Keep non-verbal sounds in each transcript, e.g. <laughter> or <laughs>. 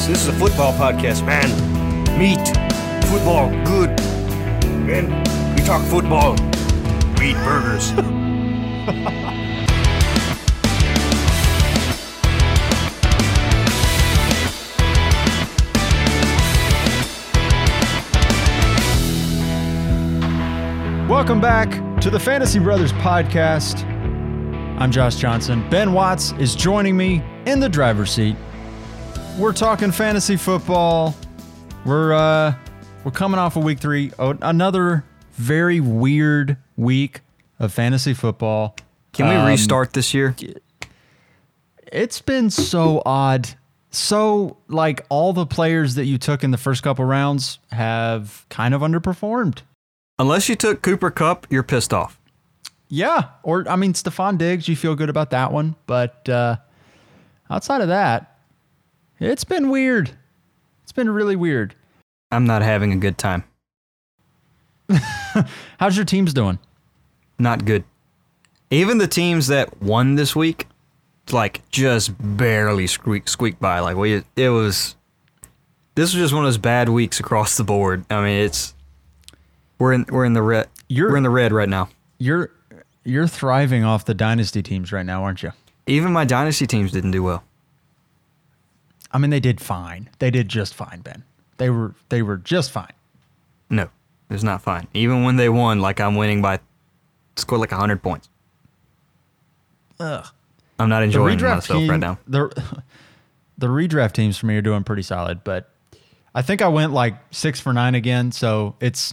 is. This is a football podcast, man. Meat, football, good. Man, we talk football. We eat burgers. Welcome back to the Fantasy Brothers podcast. I'm Josh Johnson. Ben Watts is joining me in the driver's seat. We're talking fantasy football. We're uh we're coming off of week 3, oh, another very weird week of fantasy football. Can we Um, restart this year? It's been so odd. So like all the players that you took in the first couple rounds have kind of underperformed. Unless you took Cooper Kupp, you're pissed off. Yeah, or I mean, Stefon Diggs, you feel good about that one, but uh, outside of that, it's been weird. It's been really weird. I'm not having a good time. <laughs> How's your teams doing? Not good. Even the teams that won this week, like just barely squeak squeak by. Like we, it was. This was just one of those bad weeks across the board. I mean, it's we're in we're in the red. You're- we're in the red right now. You're you're thriving off the dynasty teams right now, aren't you? Even my dynasty teams didn't do well. I mean, they did fine. They did just fine, Ben. They were they were just fine. No, it was not fine. Even when they won, like I'm winning by scored like hundred points. Ugh. I'm not enjoying myself team, right now. The <laughs> the redraft teams for me are doing pretty solid, but I think I went like six for nine again, so it's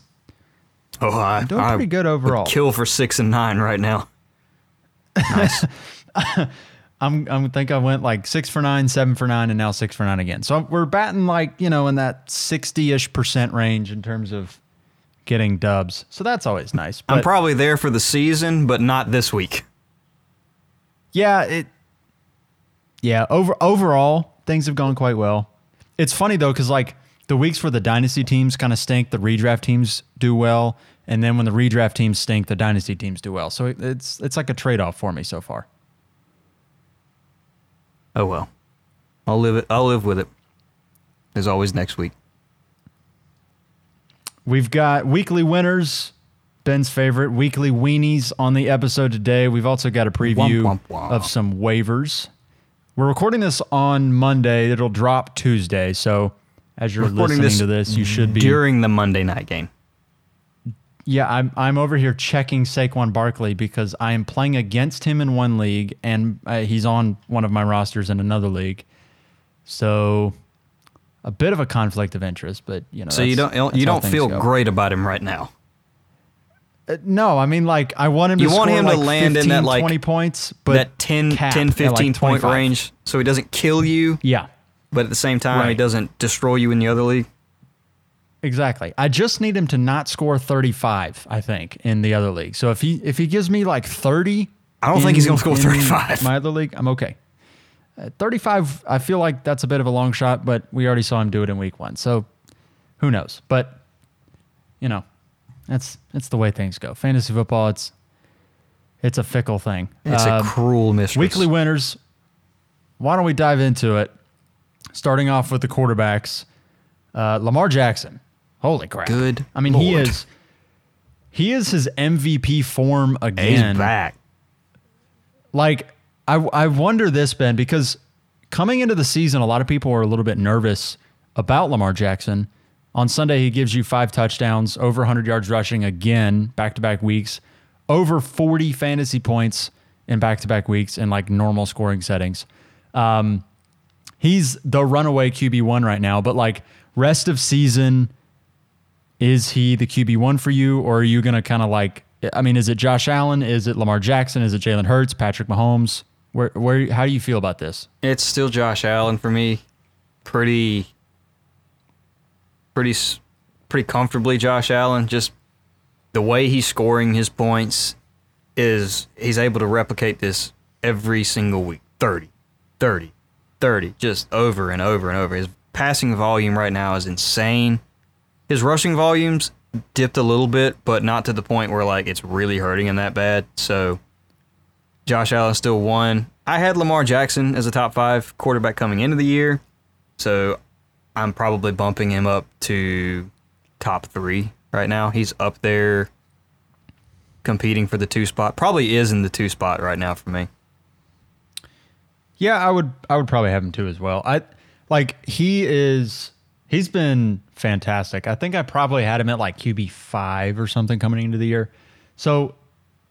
Oh, I, doing I pretty good overall. Kill for six and nine right now. <laughs> Nice. <laughs> I'm I'm think I went like six for nine, seven for nine, and now six for nine again. So we're batting like you know in that sixty ish percent range in terms of getting dubs. So that's always nice. I'm probably there for the season, but not this week. yeah, it yeah over overall things have gone quite well. It's funny though because like the weeks where the dynasty teams kind of stink, the redraft teams do well, and then when the redraft teams stink, the dynasty teams do well. So it's it's like a trade off for me so far. Oh well, I'll live it. I'll live with it. As always, next week. We've got weekly winners, Ben's favorite, weekly weenies on the episode today. We've also got a preview Womp, womp, womp. of some waivers. We're recording this on Monday. It'll drop Tuesday. So as you're Recording listening this to this, you should be. during the Monday night game. Yeah, I'm, I'm over here checking Saquon Barkley because I am playing against him in one league and uh, he's on one of my rosters in another league. So a bit of a conflict of interest, but you know. So you don't you don't feel go. great about him right now. Uh, No, I mean like I want him to You want score him to like land in that, like, 20 points, but that 10, cap 10 15 like, point 25. range, so he doesn't kill you, Yeah, but at the same time he doesn't destroy you in the other league. Exactly. I just need him to not score 35, I think, in the other league. So if he if he gives me like 30, I don't think he's gonna score 35. My other league, I'm okay. At 35, I feel like that's a bit of a long shot, but we already saw him do it in week 1. So who knows? But you know, that's that's the way things go. Fantasy football, it's it's a fickle thing. It's a Um, cruel mistress. Weekly winners. Why don't we dive into it? Starting off with the quarterbacks, uh, Lamar Jackson. Holy crap! Good I mean, he is he is his MVP form again. He's back. Like I I wonder this Ben because coming into the season, a lot of people were a little bit nervous about Lamar Jackson. On Sunday, he gives you five touchdowns, over 100 yards rushing again, back to back weeks, over 40 fantasy points in back to back weeks in like normal scoring settings. Um, he's the runaway QB one right now, but like rest of season, is he the QB one for you, or are you gonna kind of like? I mean, is it Josh Allen? Is it Lamar Jackson? Is it Jalen Hurts? Patrick Mahomes? Where where? How do you feel about this? It's still Josh Allen for me. Pretty, pretty, pretty comfortably Josh Allen. Just the way he's scoring his points is he's able to replicate this every single week. 30, 30, 30, just over and over and over. His passing volume right now is insane. His rushing volumes dipped a little bit, but not to the point where like it's really hurting him that bad. So Josh Allen still won. I had Lamar Jackson as a top five quarterback coming into the year, so I'm probably bumping him up to top three right now. He's up there competing for the two spot. Probably is in the two spot right now for me. Yeah, I would I would probably have him too as well. I like he is he's been fantastic. I think I probably had him at like QB five or something coming into the year. So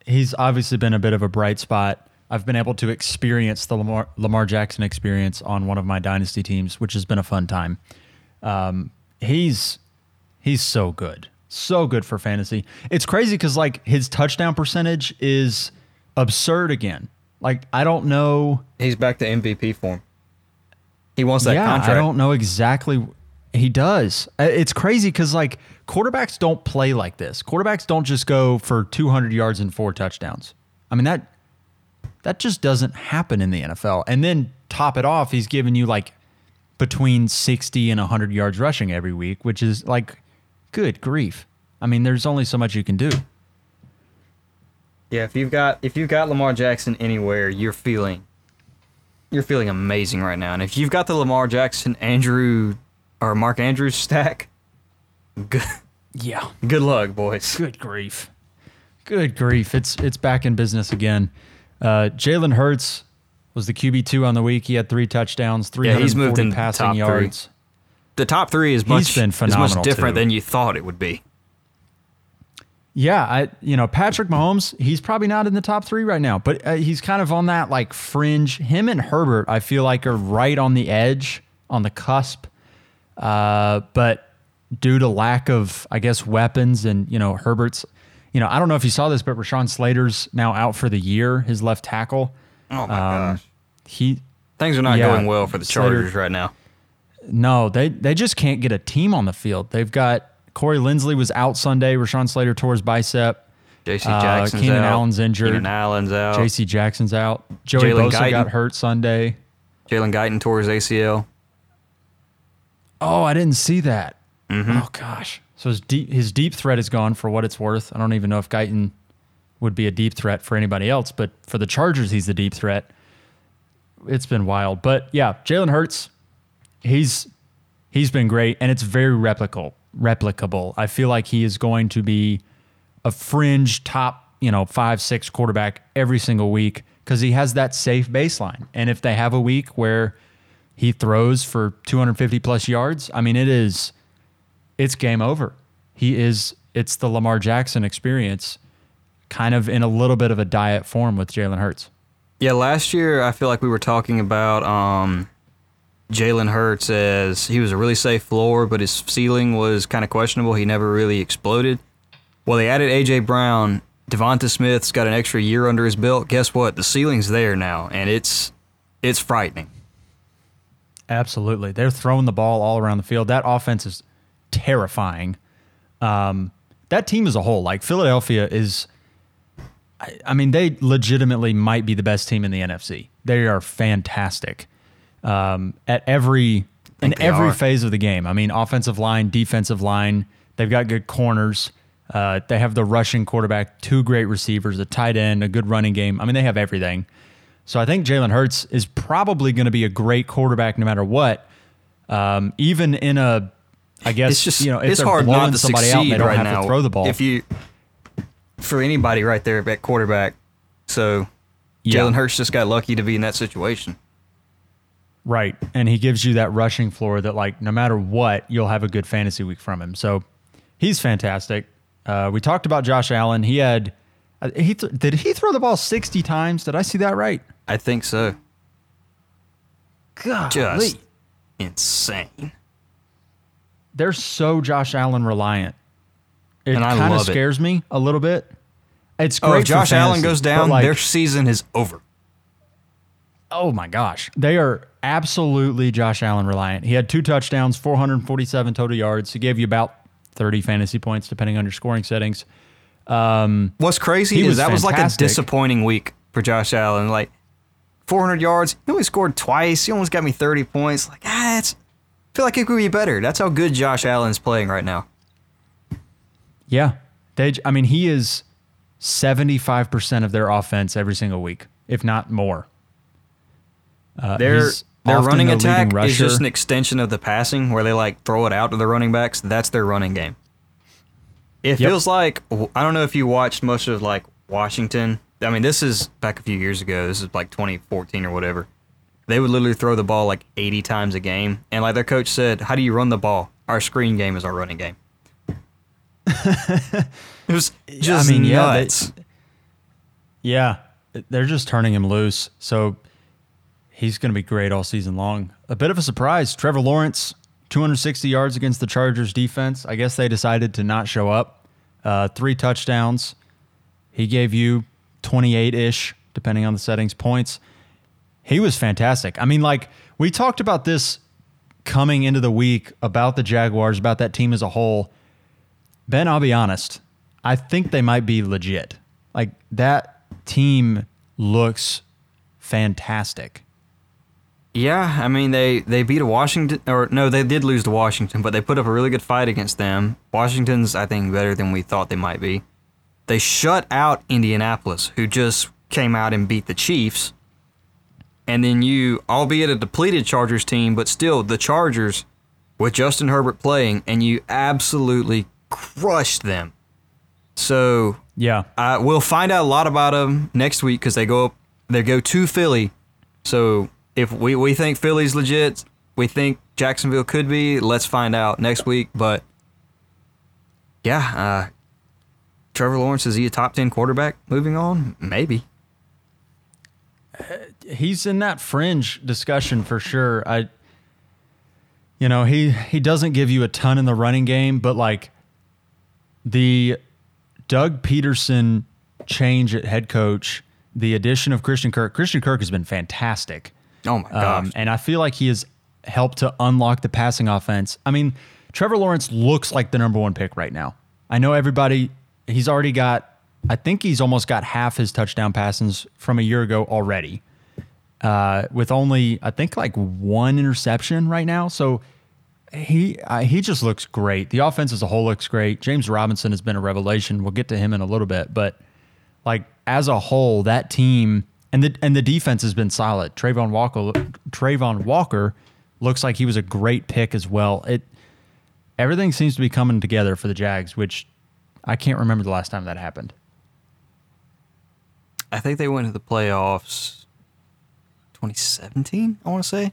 he's obviously been a bit of a bright spot. I've been able to experience the Lamar, Lamar Jackson experience on one of my dynasty teams, which has been a fun time. Um, he's he's so good, so good for fantasy. It's crazy because like his touchdown percentage is absurd again. Like I don't know. He's back to MVP form. He wants that yeah, contract. I don't know exactly. He does. Uh, It's crazy because like quarterbacks don't play like this. Quarterbacks don't just go for 200 yards and four touchdowns. I mean that that just doesn't happen in the NFL. And then top it off, he's giving you like between 60 and 100 yards rushing every week, which is like good grief. I mean, there's only so much you can do. Yeah, if you've got if you've got Lamar Jackson anywhere, you're feeling you're feeling amazing right now. And if you've got the Lamar Jackson Andrew or Mark Andrews stack, good Yeah. good luck, boys. Good grief. Good grief. It's it's back in business again. Uh, Jalen Hurts was the QB two on the week. He had three touchdowns, three Yeah, he's moved in passing top three. yards. The top three is much been is much different too. than you thought it would be. Yeah, I you know Patrick Mahomes, he's probably not in the top three right now, but uh, he's kind of on that like fringe. Him and Herbert, I feel like are right on the edge, on the cusp. Uh, but due to lack of, I guess, weapons and you know Herbert's, you know I don't know if you saw this, but Rashawn Slater's now out for the year. His left tackle. Oh my Um, gosh. He Things are not yeah, going well for the Slater- Chargers right now. No, they they just can't get a team on the field. They've got Corey Linsley was out Sunday. Rashawn Slater tore his bicep. JC Uh, Jackson's Keenan out. Allen's injured. Keenan Allen's out. J.C. Jackson's out. Joey Jalen Bosa Guyton. got hurt Sunday. Jalen Guyton tore his ACL. Oh, I didn't see that. Mm-hmm. Oh gosh. So his deep his deep threat is gone for what it's worth. I don't even know if Guyton would be a deep threat for anybody else, but for the Chargers, he's the deep threat. It's been wild, but yeah, Jalen Hurts, he's he's been great, and it's very replicable. Replicable. I feel like he is going to be a fringe top, you know, five six quarterback every single week because he has that safe baseline. And if they have a week where he throws for 250 plus yards, I mean, it is it's game over. He is it's the Lamar Jackson experience, kind of in a little bit of a diet form with Jalen Hurts. Yeah, last year I feel like we were talking about um, Jalen Hurts as he was a really safe floor, but his ceiling was kind of questionable. He never really exploded. Well, they added AJ Brown. Devonta Smith's got an extra year under his belt. Guess what? The ceiling's there now, and it's it's frightening. Absolutely. They're throwing the ball all around the field. That offense is terrifying. Um, that team as a whole, like Philadelphia is, I, I mean, they legitimately might be the best team in the NFC. They are fantastic um, at every in every are. phase of the game. I mean, offensive line, defensive line. They've got good corners. Uh, they have the rushing quarterback, two great receivers, a tight end, a good running game. I mean, they have everything. So I think Jalen Hurts is probably going to be a great quarterback no matter what. Um, even in a, I guess It's just you know it's hard not to somebody succeed out, they don't right have now. to throw the ball. If you for anybody right there at quarterback, so Yeah. Jalen Hurts just got lucky to be in that situation. Right. And he gives you that rushing floor that, like, no matter what, you'll have a good fantasy week from him. So he's fantastic. Uh, we talked about Josh Allen. He had, uh, he th- did he throw the ball 60 times? Did I see that right? I think so. God. Just insane. They're so Josh Allen reliant. It And I kind of love it. scares me a little bit. It's great Oh, if Josh Allen goes down, like, their season is over. Oh my gosh. They are absolutely Josh Allen reliant. He had two touchdowns, 447 total yards. He gave you about 30 fantasy points, depending on your scoring settings. Um, What's crazy is was that was like a disappointing week for Josh Allen. Like 400 yards, he only scored twice. He almost got me 30 points. Like, ah, it's, I feel like it could be better. That's how good Josh Allen's playing right now. Yeah. They, I mean, he is 75% of their offense every single week, if not more. Uh, Their their running the attack is just an extension of the passing, where they like throw it out to the running backs. That's their running game. It Yep. feels like I don't know if you watched much of like Washington. I mean, this is back a few years ago. This is like 2014 or whatever. They would literally throw the ball like 80 times a game, and like their coach said, "How do you run the ball? Our screen game is our running game." <laughs> it was just mean, yeah, they- nuts. Yeah, they're just turning him loose. So he's going to be great all season long. A bit of a surprise. Trevor Lawrence, 260 yards against the Chargers defense. I guess they decided to not show up. Uh, three touchdowns. He gave you 28 ish, depending on the settings, points. He was fantastic. I mean, like, we talked about this coming into the week about the Jaguars, about that team as a whole. Ben, I'll be honest. I think they might be legit. Like that team looks fantastic. Yeah, I mean they they beat a Washington or no, they did lose to Washington, but they put up a really good fight against them. Washington's I think better than we thought they might be. They shut out Indianapolis, who just came out and beat the Chiefs. And then you, albeit a depleted Chargers team, but still the Chargers with Justin Herbert playing, and you absolutely crushed them. So Yeah. uh, we'll find out a lot about them next week because they go up, they go to Philly. So if we, we think Philly's legit, we think Jacksonville could be. Let's find out next week. But yeah, uh, Trevor Lawrence is he a top ten quarterback? Moving on, maybe. He's in that fringe discussion for sure. I you know, he he doesn't give you a ton in the running game, but like the Doug Pederson change at head coach, the addition of Christian Kirk. Christian Kirk has been fantastic. Oh my gosh. Um, and I feel like he has helped to unlock the passing offense. I mean, Trevor Lawrence looks like the number one pick right now. I know everybody, he's already got, I think he's almost got half his touchdown passes from a year ago already, uh, with only, I think, like one interception right now. So he uh, he just looks great. The offense as a whole looks great. James Robinson has been a revelation. We'll get to him in a little bit, but like as a whole, that team and the and the defense has been solid. Travon Walker Travon Walker looks like he was a great pick as well. It everything seems to be coming together for the Jags, which I can't remember the last time that happened. I think they went to the playoffs 2017, I want to say.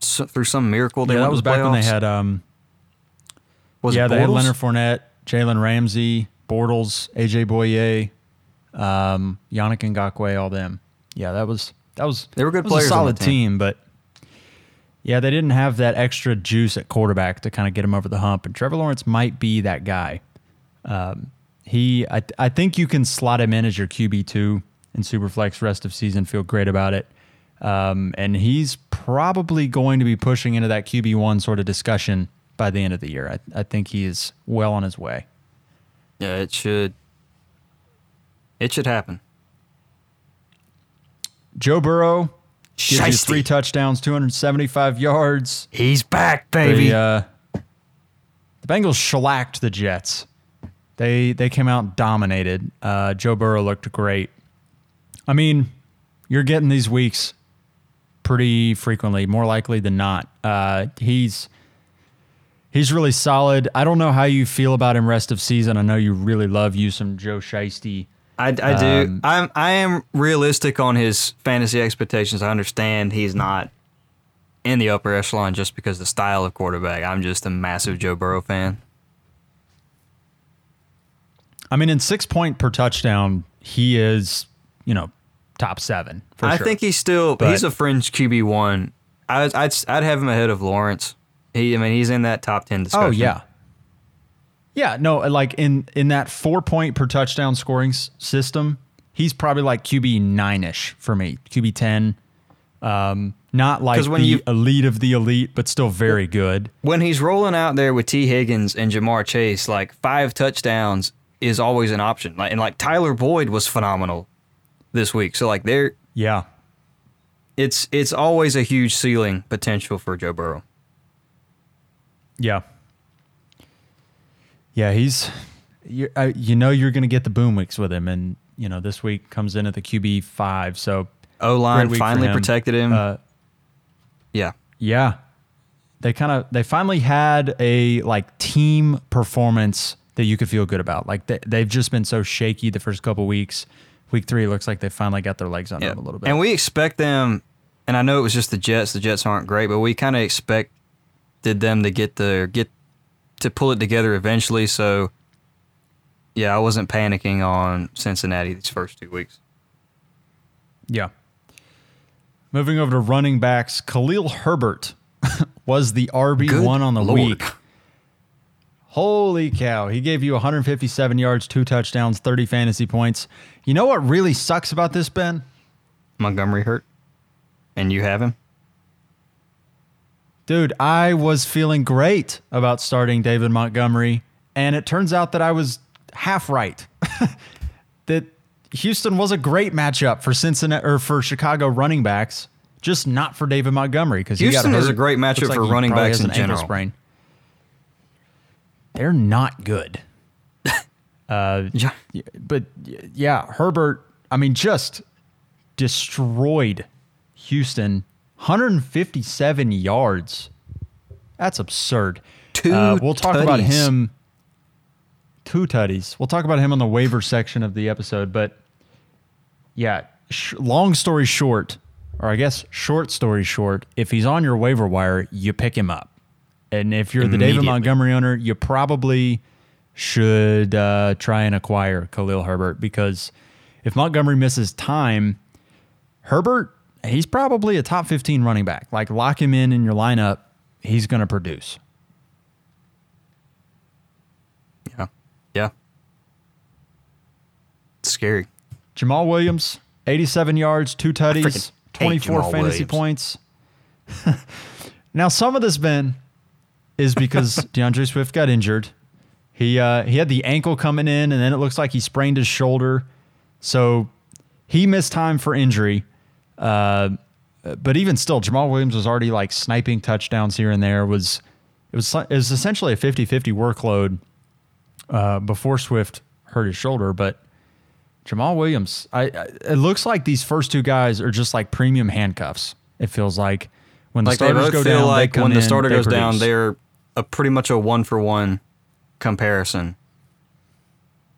So, through some miracle, they yeah, went that was to the back when they had um Was yeah they had Leonard Fournette, Jalen Ramsey, Bortles, AJ Bouye, um, Yannick Ngakoue, all them. Yeah, that was that was They were good players a solid team. team, but yeah, they didn't have that extra juice at quarterback to kind of get him over the hump. And Trevor Lawrence might be that guy. Um, he, I, I think you can slot him in as your QB two in Superflex rest of season. Feel great about it. Um, and he's probably going to be pushing into that QB one sort of discussion by the end of the year. I, I think he is well on his way. Yeah, it should. It should happen. Joe Burrow gives you three touchdowns, 275 yards. He's back, baby. The, uh, the Bengals shellacked the Jets. They they came out dominated. Uh, Joe Burrow looked great. I mean, you're getting these weeks pretty frequently, more likely than not. Uh, he's he's really solid. I don't know how you feel about him rest of season. I know you really love you some Joe Shiesty. I, I do. Um, I'm I am realistic on his fantasy expectations. I understand he's not in the upper echelon just because the style of quarterback. I'm just a massive Joe Burrow fan. I mean, in six point per touchdown, he is you know top seven. For I sure. think he's still But- he's a fringe QB one. I, I'd I'd have him ahead of Lawrence. He I mean he's in that top ten discussion. Oh yeah. Yeah, no, like in in that four point per touchdown scoring s- system, he's probably like QB nine ish for me, QB ten. Um, not like when the you- elite of the elite, but still very good. When he's rolling out there with Tee Higgins and Ja'Marr Chase, like five touchdowns is always an option. Like and like Tyler Boyd was phenomenal this week. So like there Yeah, it's it's always a huge ceiling potential for Joe Burrow. yeah, yeah. He's you, uh, you know you're going to get the boom weeks with him, and you know this week comes in at the QB five, so O line Great week for finally him. protected him. Uh, yeah. Yeah. They kind of they finally had a like team performance that you could feel good about. Like they, they've just been so shaky the first couple weeks. Week three looks like they finally got their legs under Yeah. them a little bit. And we expect them, and I know it was just the Jets. The Jets aren't great, but we kind of expected them to get the get to pull it together eventually. So, yeah, I wasn't panicking on Cincinnati these first two weeks. yeah. Moving over to running backs, Khalil Herbert <laughs> was the RB1 on the Lord. week. Holy cow. He gave you 157 yards, two touchdowns, 30 fantasy points. You know what really sucks about this, Ben? Montgomery hurt, and you have him. Dude, I was feeling great about starting David Montgomery, and it turns out that I was half right. <laughs> that Houston was a great matchup for Cincinnati or for Chicago running backs, just not for David Montgomery because Houston is a great matchup for running backs in general. Sprain. They're not good. <laughs> Uh, Yeah. But yeah, Herbert, I mean, just destroyed Houston. 157 yards. That's absurd. Two Uh, we'll talk about him. Two tutties. We'll talk about him on the waiver section of the episode. But yeah, sh- long story short, or I guess short story short, if he's on your waiver wire, you pick him up. And if you're the David Montgomery owner, you probably should uh, try and acquire Khalil Herbert because if Montgomery misses time, Herbert, he's probably a top 15 running back. Like lock him in in your lineup, he's going to produce. Yeah. Yeah. It's scary. Jamaal Williams, 87 yards, two tutties, 24 fantasy Williams. points. <laughs> now, some of this, Ben, is because <laughs> DeAndre Swift got injured. He uh, he had the ankle coming in, and then it looks like he sprained his shoulder. So he missed time for injury. Uh, but even still, Jamaal Williams was already like sniping touchdowns here and there. Was it was it was essentially a 50-50 workload uh, before Swift hurt his shoulder, but Jamaal Williams, I, I it looks like these first two guys are just like premium handcuffs. It feels like when the Like starters go down, like they come when the starter goes down, they're a pretty much a one for one comparison.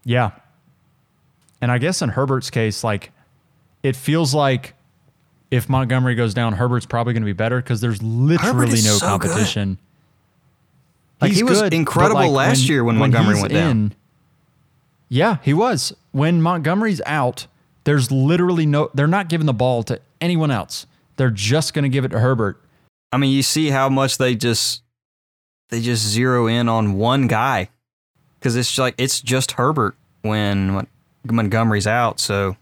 Yeah. And I guess in Herbert's case, like it feels like if Montgomery goes down, Herbert's probably going to be better because there's literally no so good. competition. Like, He's he was good, incredible last year when Montgomery he's went down. Yeah, he was. When Montgomery's out, there's literally no. They're not giving the ball to anyone else. They're just going to give it to Herbert. I mean, you see how much they just they just zero in on one guy because it's like it's just Herbert when Mon- Montgomery's out. So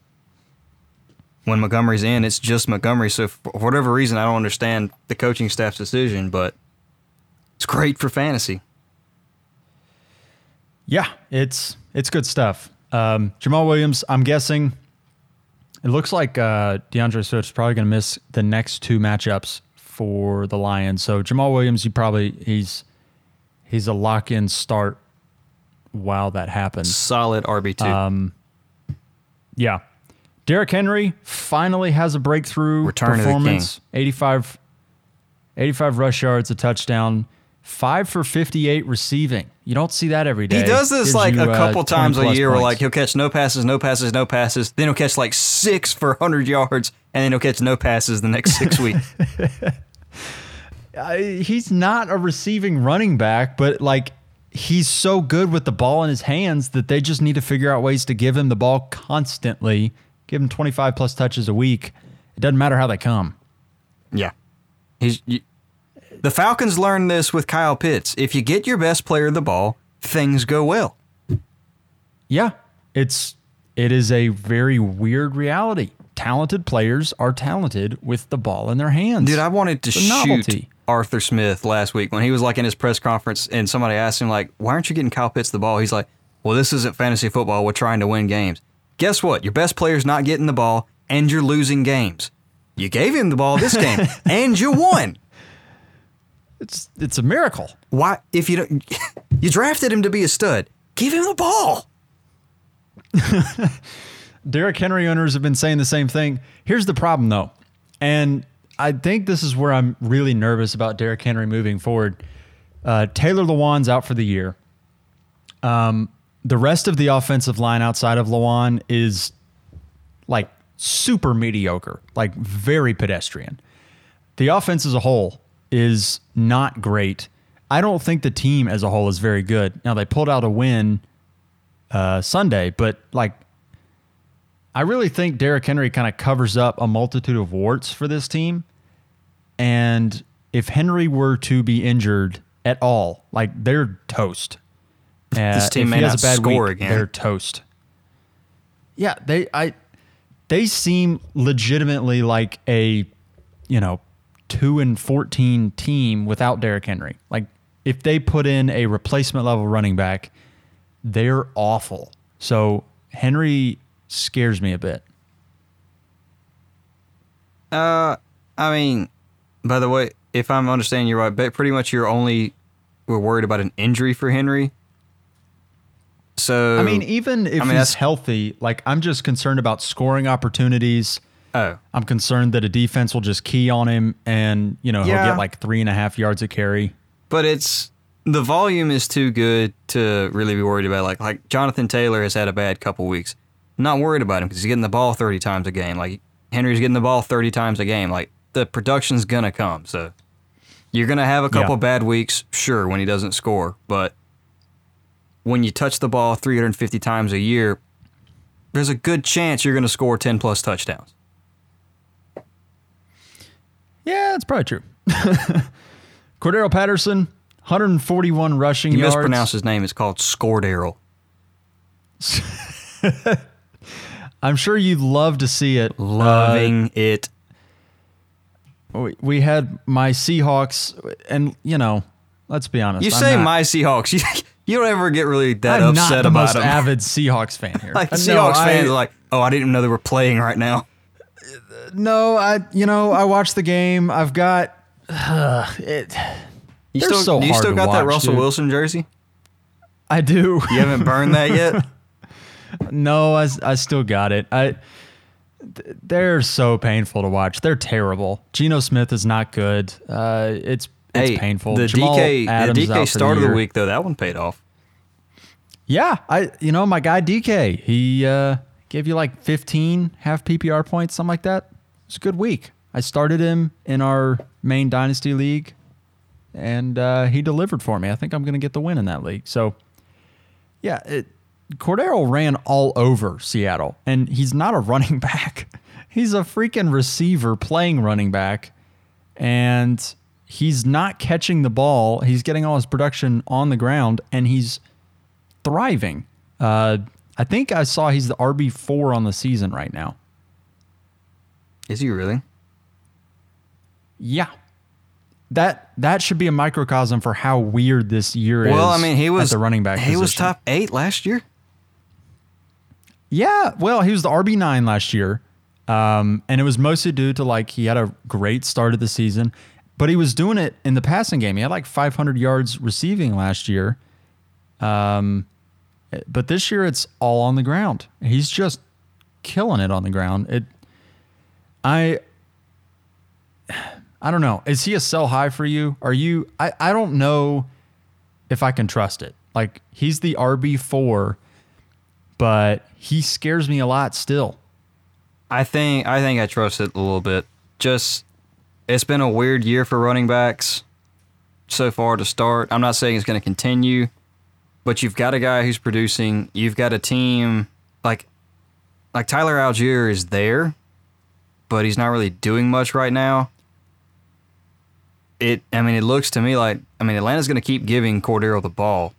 when Montgomery's in, it's just Montgomery. So for whatever reason, I don't understand the coaching staff's decision, but it's great for fantasy. Yeah, it's it's good stuff. Um, Jamaal Williams, I'm guessing. It looks like uh, DeAndre Swift's probably going to miss the next two matchups for the Lions. So Jamaal Williams, you probably he's he's a lock in start while that happens. Solid RB two. Um, Yeah. Derrick Henry finally has a breakthrough Return performance. 85, 85 rush yards, a touchdown, five for 58 receiving. You don't see that every day. He does this Gives like you, a uh, couple 20 times a year where like he'll catch no passes, no passes, no passes. Then he'll catch like six for 100 yards, and then he'll catch no passes the next six <laughs> weeks. Uh, he's not a receiving running back, but like he's so good with the ball in his hands that they just need to figure out ways to give him the ball constantly. Give him 25 plus touches a week. It doesn't matter how they come. Yeah. He's you, the Falcons learned this with Kyle Pitts. If you get your best player the ball, things go well. Yeah, it's it is a very weird reality. Talented players are talented with the ball in their hands. Dude, I wanted to shoot novelty. Arthur Smith last week when he was like in his press conference and somebody asked him like, "Why aren't you getting Kyle Pitts the ball?" He's like, "Well, this isn't fantasy football. We're trying to win games." Guess what? Your best player's not getting the ball and you're losing games. You gave him the ball this game <laughs> and you won. It's it's a miracle. Why if you don't <laughs> you drafted him to be a stud, give him the ball. <laughs> Derrick Henry owners have been saying the same thing. Here's the problem, though, and I think this is where I'm really nervous about Derrick Henry moving forward. Uh, Taylor Lewan's out for the year. Um, the rest of the offensive line outside of Lewan is like super mediocre, like very pedestrian. The offense as a whole is not great. I don't think the team as a whole is very good. Now they pulled out a win uh, Sunday, but like I really think Derrick Henry kind of covers up a multitude of warts for this team. And if Henry were to be injured at all, like they're toast. Uh, This team may not a bad score week, again. They're toast. Yeah, they I they seem legitimately like a you know two and fourteen team without Derrick Henry. Like if they put in a replacement level running back, they're awful. So Henry scares me a bit. Uh, I mean, by the way, if I'm understanding you right, but pretty much you're only we're worried about an injury for Henry. So I mean, even if I mean, he's healthy, like I'm just concerned about scoring opportunities. oh, I'm concerned that a defense will just key on him and, you know, he'll get like three and a half yards of carry. but it's the volume is too good to really be worried about. Like like Jonathan Taylor has had a bad couple weeks. Not worried about him because he's getting the ball 30 times a game. Like Henry's getting the ball 30 times a game. Like the production's gonna come. So you're gonna have a couple Yeah. bad weeks, sure, when he doesn't score. But when you touch the ball 350 times a year, there's a good chance you're gonna score 10 plus touchdowns. Yeah, that's probably true. <laughs> Cordero Patterson, 141 rushing You yards. mispronounce his name. It's called Scordaryl. <laughs> I'm sure you'd love to see it. Loving it. Uh, we- we had my Seahawks, and, you know, let's be honest. You I'm say not- my Seahawks. <laughs> You, you don't ever get really that I'm upset not the about most them. avid Seahawks fan here. <laughs> like Uh, Seahawks no, fans I- are like, oh, I didn't even know they were playing right now. <laughs> No, I you know I watched the game. I've got <sighs> it. You still, so you still got that Russell dude. Wilson jersey? I do. You haven't burned that yet? No, I, I still got it. I they're so painful to watch. They're terrible. Geno Smith is not good. Uh, it's it's hey, painful. The Jamal DK, Adams the DK start of the week though, that one paid off. Yeah, I you know my guy DK. He uh, gave you like 15 half PPR points, something like that. It's a good week. I started him in our main dynasty league, and uh, he delivered for me. I think I'm going to get the win in that league. So, yeah, it, Cordero ran all over Seattle, and he's not a <laughs> running back. He's a freaking receiver playing running back, and he's not catching the ball. He's getting all his production on the ground, and he's thriving. Uh, I think I saw he's the RB four on the season right now. Is he really? Yeah, that that should be a microcosm for how weird this year is. Well, I mean, he was the running back. He was top eight last year. Yeah, well, he was the RB nine last year, um, and it was mostly due to like he had a great start of the season, but he was doing it in the passing game. He had like 500 yards receiving last year, um, but this year it's all on the ground. He's just killing it on the ground. It, I, I don't know. Is he a sell high for you? Are you? I I don't know if I can trust it. Like he's the RB four but he scares me a lot still. I think I think I trust it a little bit. Just it's been a weird year for running backs so far to start. I'm not saying it's going to continue, but you've got a guy who's producing. You've got a team like like Tyler Allgeier is there, but he's not really doing much right now. It I mean it looks to me like I mean Atlanta's going to keep giving Cordero the ball.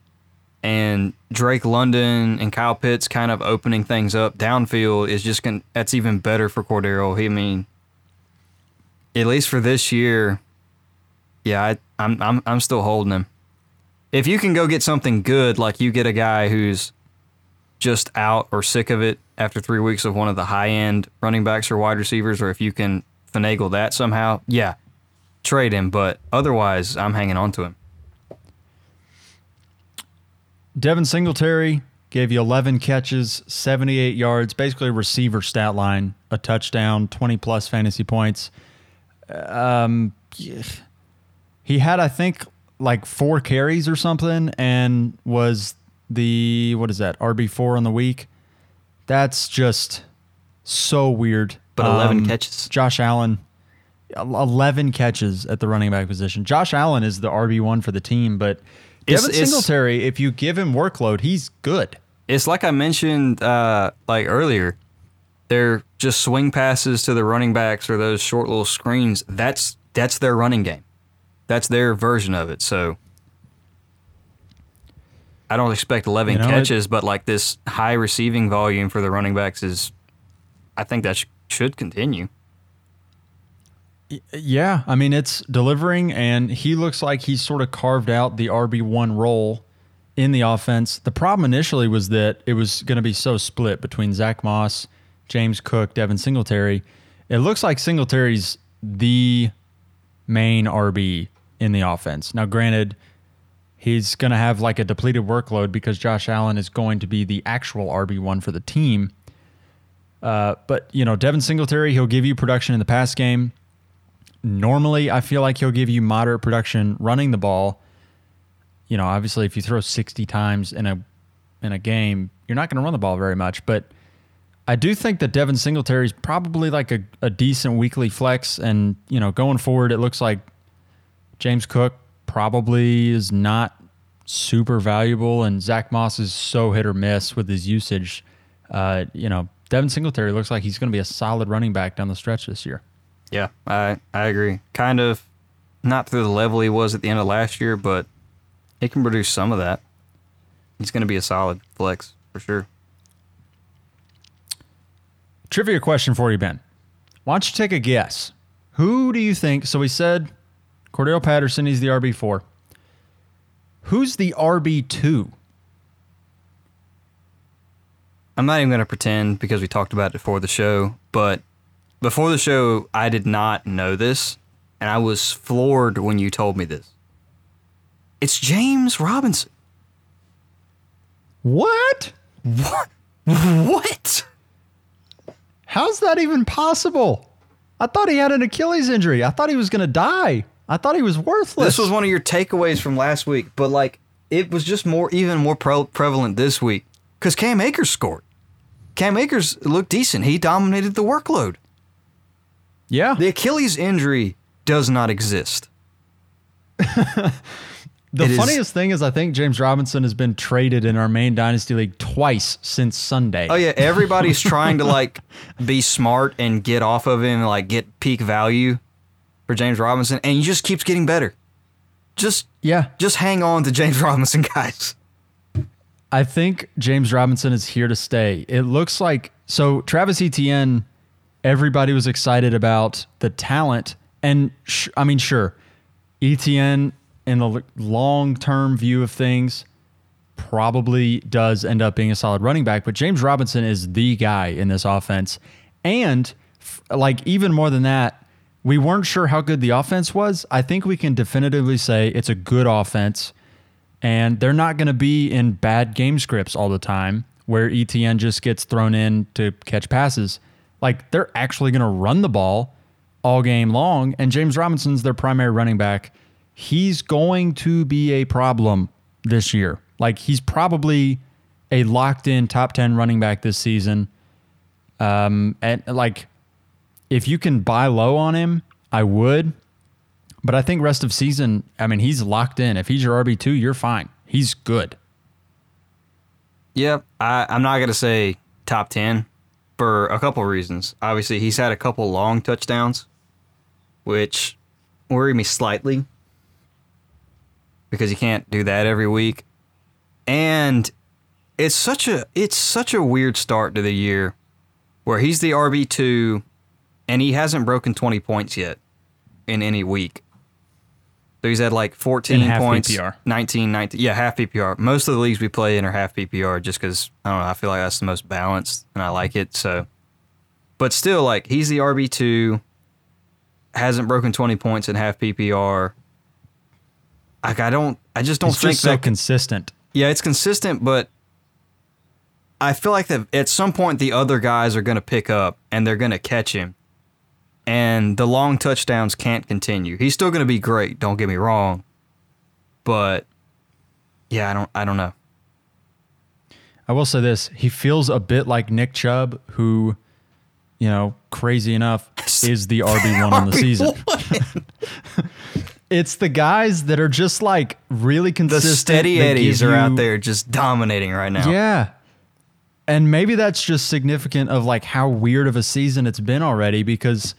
And Drake London and Kyle Pitts kind of opening things up downfield is just going that's even better for Cordero. He I mean at least for this year, yeah, I, I'm I'm I'm still holding him. If you can go get something good, like you get a guy who's just out or sick of it after three weeks of one of the high end running backs or wide receivers, or if you can finagle that somehow, yeah, trade him. But otherwise, I'm hanging on to him. Devin Singletary gave you 11 catches, 78 yards, basically a receiver stat line, a touchdown, 20 plus fantasy points. Um, he had, I think, like four carries or something, and was the what is that RB four on the week? That's just so weird. But 11 catches. Josh Allen, 11 catches at the running back position. Josh Allen is the RB one for the team, but It's- Devin it's- Singletary, if you give him workload, he's good. It's like I mentioned uh, like earlier. They're just swing passes to the running backs or those short little screens. That's that's their running game. That's their version of it. So I don't expect 11 You know, it- catches, but like this high receiving volume for the running backs is, I think that sh- should continue. Yeah, I mean it's delivering, and he looks like he's sort of carved out the RB one role in the offense. The problem initially was that it was going to be so split between Zach Moss, James Cook, Devin Singletary. It looks like Singletary's the main RB in the offense. Now, granted, he's going to have like a depleted workload because Josh Allen is going to be the actual RB one for the team. Uh, but you know, Devin Singletary, he'll give you production in the pass game. Normally, I feel like he'll give you moderate production running the ball. You know, obviously, if you throw 60 times in a in a game, you're not going to run the ball very much. But I do think that Devin Singletary is probably like a, a decent weekly flex. And you know, going forward, it looks like James Cook probably is not super valuable, and Zach Moss is so hit or miss with his usage. Uh, you know, Devin Singletary looks like he's going to be a solid running back down the stretch this year. Yeah, I I agree. Kind of not to the level he was at the end of last year, but he can produce some of that. He's going to be a solid flex for sure. Trivia question for you, Ben. Why don't you take a guess? Who do you think? So we said Cordell Patterson, he's the RB4. Who's the RB2? I'm not even going to pretend because we talked about it before the show, but before the show, I did not know this, and I was floored when you told me this. It's James Robinson. What? What? <laughs> What? How's that even possible? I thought he had an Achilles injury. I thought he was going to die. I thought he was worthless. This was one of your takeaways from last week, but like it was just more, even more pre- prevalent this week because Cam Akers scored. Cam Akers looked decent. He dominated the workload. Yeah. The Achilles injury does not exist. <laughs> The It is- funniest thing is, I think James Robinson has been traded in our main dynasty league twice since Sunday. Oh yeah, everybody's <laughs> trying to like be smart and get off of him, and, like get peak value for James Robinson, and he just keeps getting better. Just yeah. just hang on to James Robinson, guys. I think James Robinson is here to stay. It looks like so Travis Etienne. Everybody was excited about the talent, and sh- I mean, sure, Etienne in the long term view of things probably does end up being a solid running back, but James Robinson is the guy in this offense, and f- like even more than that. We weren't sure how good the offense was. I think we can definitively say it's a good offense and they're not going to be in bad game scripts all the time where Etienne just gets thrown in to catch passes. Like they're actually going to run the ball all game long, and James Robinson's their primary running back. He's going to be a problem this year. Like he's probably a locked in top 10 running back this season. Um, and like if you can buy low on him, I would. But I think rest of season, I mean, he's locked in. If he's your RB two, you're fine. He's good. Yep, I, I'm not gonna say top ten for a couple reasons. Obviously, he's had a couple long touchdowns, which worry me slightly because you can't do that every week. And it's such a it's such a weird start to the year where he's the RB two and he hasn't broken 20 points yet in any week. So he's had like 14 In half points, PPR. 19, 19, yeah, half PPR. Most of the leagues we play in are half PPR just because, I don't know, I feel like that's the most balanced and I like it. So, but still, like, he's the RB2, hasn't broken 20 points in half PPR. Like, I don't, I just don't He's think just so that consistent. yeah, it's consistent, but I feel like that at some point the other guys are going to pick up and they're going to catch him. And the long touchdowns can't continue. He's still going to be great, don't get me wrong. But yeah, I don't I don't know. I will say this: he feels a bit like Nick Chubb, who, you know, crazy enough, <laughs> is the RB one on the <laughs> season. <laughs> it's the guys that are just like really consistent. The steady eddies are out there just dominating right now. Yeah. And maybe that's just significant of like how weird of a season it's been already because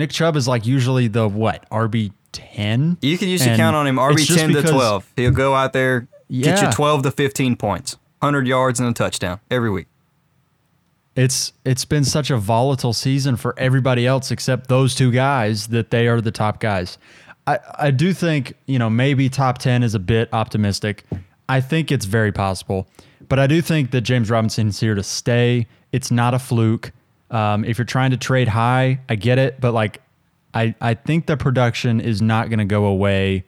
Nick Chubb is like usually the what, RB 10? You can usually And count on him RB 10 to 12. He'll go out there, get you 12 to 15 points, 100 yards and a touchdown every week. It's it's been such a volatile season for everybody else except those two guys that they are the top guys. I, I do think, you know, maybe top 10 is a bit optimistic. I think it's very possible. But I do think that James Robinson is here to stay. It's not a fluke. Um, if you're trying to trade high, I get it. But like, I, I think the production is not going to go away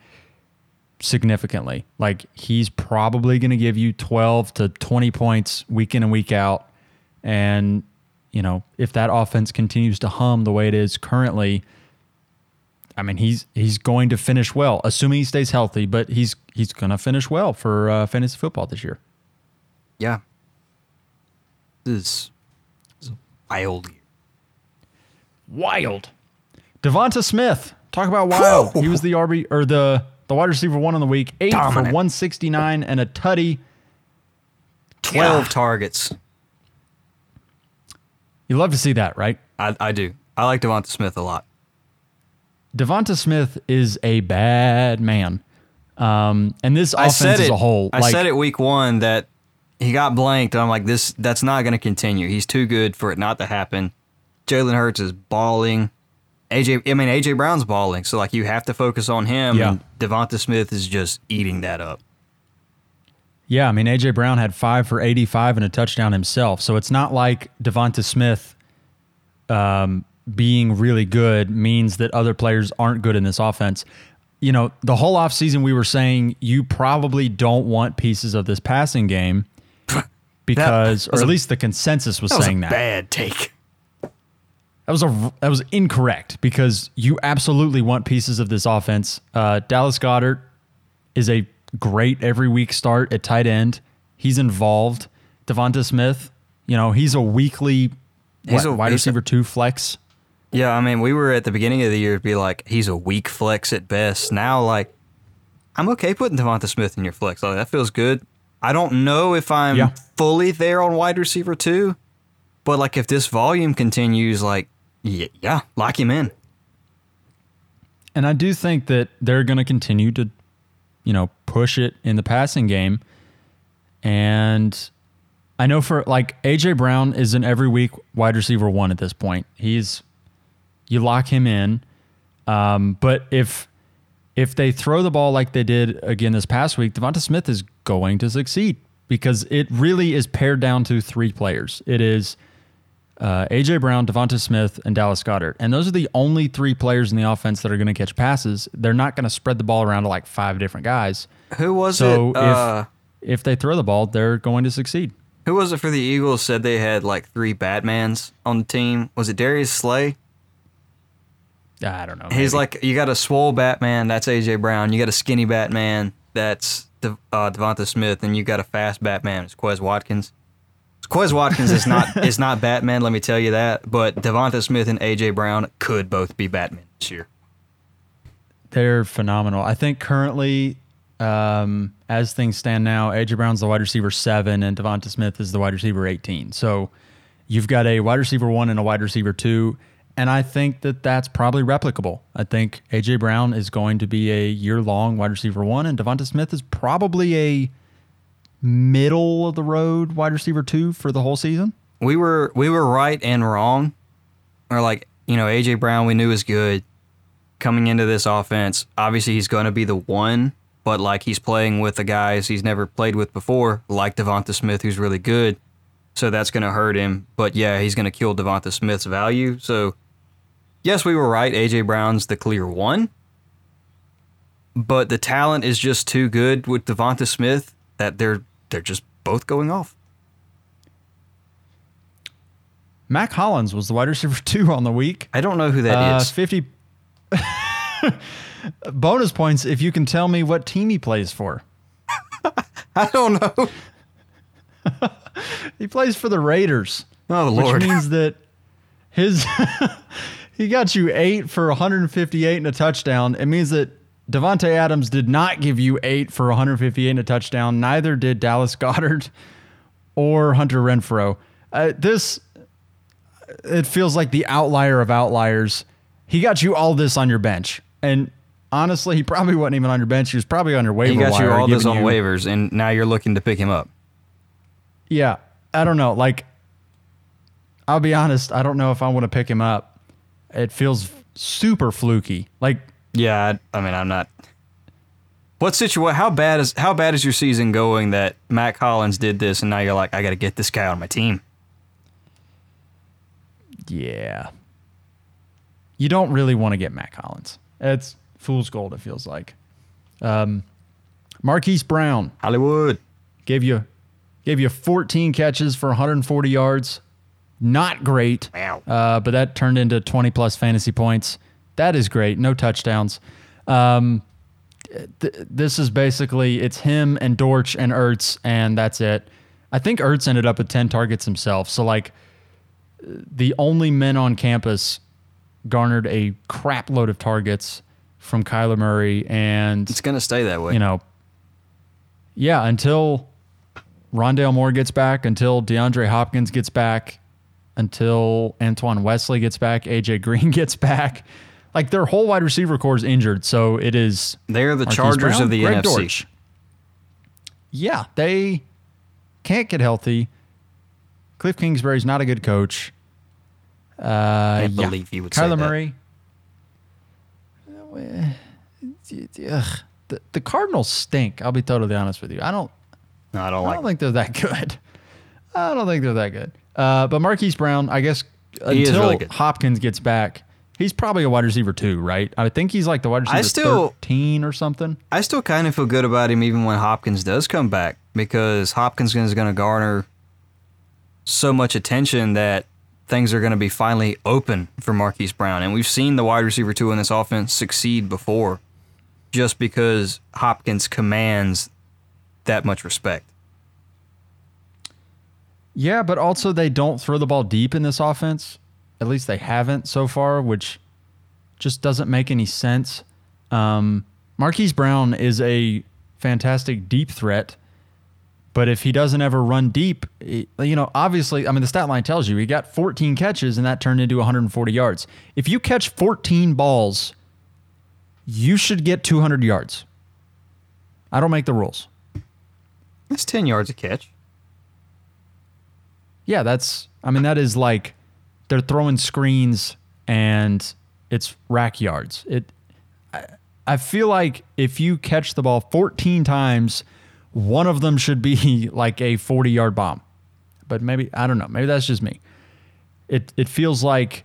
significantly. Like, he's probably going to give you 12 to 20 points week in and week out. And, you know, if that offense continues to hum the way it is currently, I mean, he's he's going to finish well, assuming he stays healthy. But he's he's going to finish well for uh, fantasy football this year. Yeah. This is, wild year. Wild. Devonta Smith. Talk about wild. he was the RB or the the wide receiver one on the week, eight for 169 and a tutty. 12 Yeah. targets. You love to see that, right? I, I do. I like Devonta Smith a lot. Devonta Smith is a bad man. Um, and this I offense said as it. a whole, I like, said it week one that he got blanked. And I'm like, this that's not going to continue. He's too good for it not to happen. Jalen Hurts is balling. AJ, I mean AJ Brown's balling. So like you have to focus on him. Yeah. And Devonta Smith is just eating that up. Yeah, I mean AJ Brown had five for eighty-five and a touchdown himself. So it's not like Devonta Smith um, being really good means that other players aren't good in this offense. You know, the whole offseason we were saying you probably don't want pieces of this passing game because, or at a- least the consensus was That was saying a that. bad take. That was a that was incorrect because you absolutely want pieces of this offense. Uh, Dallas Goedert is a great every week start at tight end. He's involved. Devonta Smith, you know, he's a weekly He's what, a- wide he's a- receiver two flex. Yeah, I mean, we were at the beginning of the year to be like, he's a weak flex at best. Now, like, I'm okay putting Devonta Smith in your flex. Like, that feels good. I don't know if I'm Yeah. fully there on wide receiver two, but like, if this volume continues, like, yeah, yeah lock him in. And I do think that they're going to continue to, you know, push it in the passing game. And I know for like AJ Brown is an every week wide receiver one at this point. He's you lock him in. Um, but if if they throw the ball like they did again this past week, Devonta Smith is going to succeed because it really is pared down to three players. It is uh, AJ Brown, Devonta Smith, and Dallas Goedert, and those are the only three players in the offense that are going to catch passes. They're not going to spread the ball around to like five different guys. Who was So it? if Uh, if they throw the ball, they're going to succeed. who was it for the Eagles? Said they had like three Batmans on the team. Was it Darius Slay? I don't know. He's maybe. like, you got a swole Batman, that's AJ Brown. You got a skinny Batman, that's De- uh, Devonta Smith, and you got a fast Batman, it's Quez Watkins. Quez Watkins is not <laughs> is not Batman, let me tell you that. But Devonta Smith and AJ Brown could both be Batman this year. They're phenomenal. I think currently, um, as things stand now, AJ Brown's the wide receiver seven, and Devonta Smith is the wide receiver eighteen. So you've got a wide receiver one and a wide receiver two, and I think that that's probably replicable. I think AJ Brown is going to be a year long wide receiver one, and Devonta Smith is probably a middle of the road wide receiver two for the whole season. We were we were right and wrong. Or like, you know, AJ Brown we knew was good coming into this offense. Obviously he's gonna be the one, but like he's playing with the guys he's never played with before, like Devonta Smith, who's really good. So that's gonna hurt him. But yeah, he's gonna kill Devonta Smith's value. So yes, we were right. AJ Brown's the clear one. But the talent is just too good with Devonta Smith that they're they're just both going off. Mack Hollins was the wide receiver <laughs> two on the week. I don't know who that Uh, is. 50 <laughs> bonus points if you can tell me what team he plays for. <laughs> I don't know. <laughs> He plays for the Raiders, Oh which Lord. means that <laughs> his <laughs> he got you eight for 158 and a touchdown. It means that Davante Adams did not give you eight for 158 and a touchdown. Neither did Dallas Goedert or Hunter Renfrow. Uh, this it feels like the outlier of outliers. He got you all this on your bench, and honestly, he probably wasn't even on your bench. He was probably on your waiver he got you all this on you- waivers, and now you're looking to pick him up. Yeah, I don't know. Like, I'll be honest. I don't know if I want to pick him up. It feels super fluky. Like, Yeah, I, I mean, I'm not. What situation? How bad is how bad is your season going that Mack Hollins did this, and now you're like, I got to get this guy on my team. yeah, you don't really want to get Mack Hollins. It's fool's gold. It feels like. Um, Marquise Brown Hollywood. gave you gave you 14 catches for 140 yards. Not great. Uh, but that turned into 20 plus fantasy points. That is great. No touchdowns. Um, th- this is basically it's him and Dortch and Ertz, and that's it. I think Ertz ended up with 10 targets himself. So like the only men on campus garnered a crap load of targets from Kyler Murray and It's gonna stay that way. you know, yeah, until Rondale Moore gets back, until DeAndre Hopkins gets back, until Antoine Wesley gets back, AJ Green <laughs> gets back. Like their whole wide receiver core is injured, so it is They're the Marquise Chargers Brown, of the Greg NFC. Dortch. Yeah, they can't get healthy. Cliff Kingsbury's not a good coach. Uh, Can't yeah. believe he would say Kyler. Murray. <sighs> Ugh. The, the Cardinals stink. I'll be totally honest with you. I don't. No, I don't I like. don't think they're that <laughs> good. I don't think they're that good. Uh, but Marquise Brown, I guess He is until really good. Hopkins gets back, he's probably a wide receiver too, right? I think he's like the wide receiver I still- 13 or something. I still kind of feel good about him even when Hopkins does come back because Hopkins is going to garner so much attention that things are going to be finally open for Marquise Brown. And we've seen the wide receiver two in this offense succeed before just because Hopkins commands that much respect. Yeah, but also they don't throw the ball deep in this offense. At least they haven't so far, which just doesn't make any sense. Um, Marquise Brown is a fantastic deep threat, but if he doesn't ever run deep, it- you know, obviously, I mean, the stat line tells you he got 14 catches and that turned into 140 yards. If you catch 14 balls, you should get 200 yards. I don't make the rules. That's 10 yards a catch. Yeah, that's. I mean, that is like they're throwing screens and it's rack yards. It. I, I feel like if you catch the ball 14 times, one of them should be <laughs> like a 40 yard bomb. But maybe I don't know. Maybe that's just me. It it feels like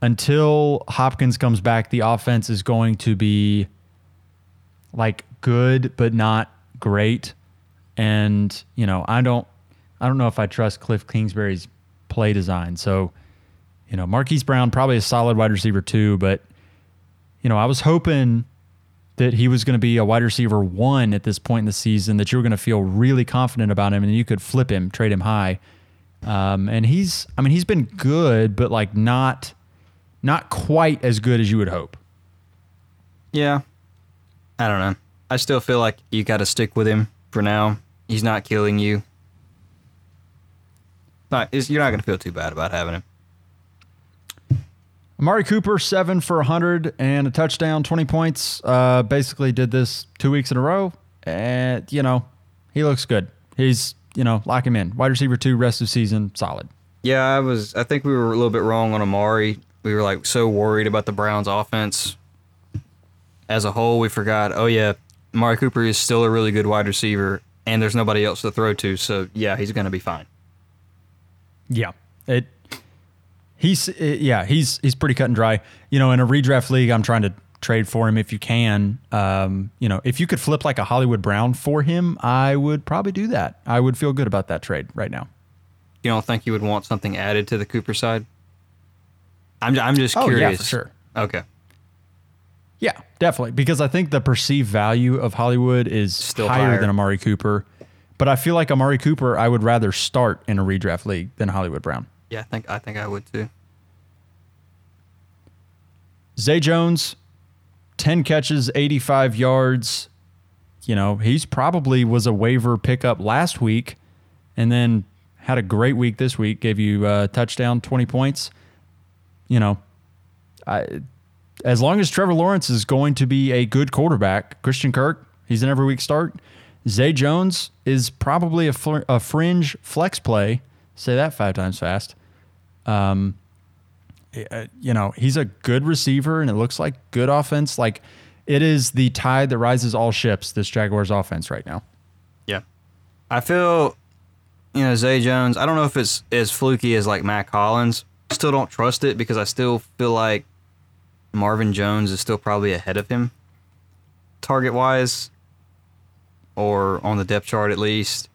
until Hopkins comes back, the offense is going to be like good but not great. And you know, I don't I don't know if I trust Cliff Kingsbury's play design. So, you know, Marquise Brown probably a solid wide receiver too, but you know, I was hoping that he was going to be a wide receiver one at this point in the season, that you were going to feel really confident about him and you could flip him, trade him high. Um, and he's, I mean, he's been good, but like not, not quite as good as you would hope. Yeah. I don't know. I still feel like you got to stick with him for now. He's not killing you. Not, you're not going to feel too bad about having him. Amari Cooper, seven for 100 and a touchdown, 20 points. Uh, basically did this two weeks in a row. And, you know, he looks good. He's, you know, lock him in. Wide receiver two, rest of season, solid. Yeah, I was. I think we were a little bit wrong on Amari. We were like so worried about the Browns' offense as a whole. We forgot. Oh yeah, Amari Cooper is still a really good wide receiver, and there's nobody else to throw to. So yeah, he's going to be fine. Yeah. It, he's, it, yeah, he's, he's pretty cut and dry. You know, in a redraft league, I'm trying to trade for him if you can. Um, you know, if you could flip like a Hollywood Brown for him, I would probably do that. I would feel good about that trade right now. you don't think you would want something added to the Cooper side? I'm I'm just Oh, yeah, curious. for sure. Okay. Yeah, definitely. Because I think the perceived value of Hollywood is Still higher, higher. than Amari Cooper. But I feel like Amari Cooper, I would rather start in a redraft league than Hollywood Brown. Yeah, I think I think I would too. Zay Jones, 10 catches, 85 yards. You know, he's probably was a waiver pickup last week and then had a great week this week, gave you a touchdown, 20 points. You know, I, as long as Trevor Lawrence is going to be a good quarterback, Christian Kirk, he's an every week start. Zay Jones is probably a, a fringe flex play. Say that five times fast uh, you know, he's a good receiver and it looks like good offense. Like it is the tide that rises all ships, this Jaguars offense right now. Yeah. I feel, you know, Zay Jones, I don't know if it's as fluky as like Mack Hollins. Still don't trust it because I still feel like Marvin Jones is still probably ahead of him target wise or on the depth chart at least.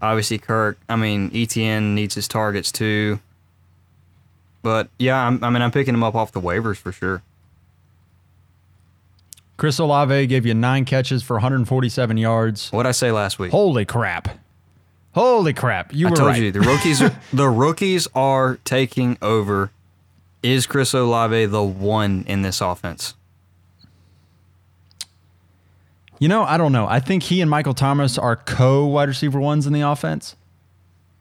Obviously, Kirk, I mean, Etienne needs his targets too. But yeah, I'm, I mean, I'm picking him up off the waivers for sure. Chris Olave gave you nine catches for 147 yards. What'd I say last week? Holy crap. Holy crap. You I were told right. you the rookies are the rookies are taking over. Is Chris Olave the one in this offense? You know, I don't know. I think he and Michael Thomas are co wide receiver ones in the offense.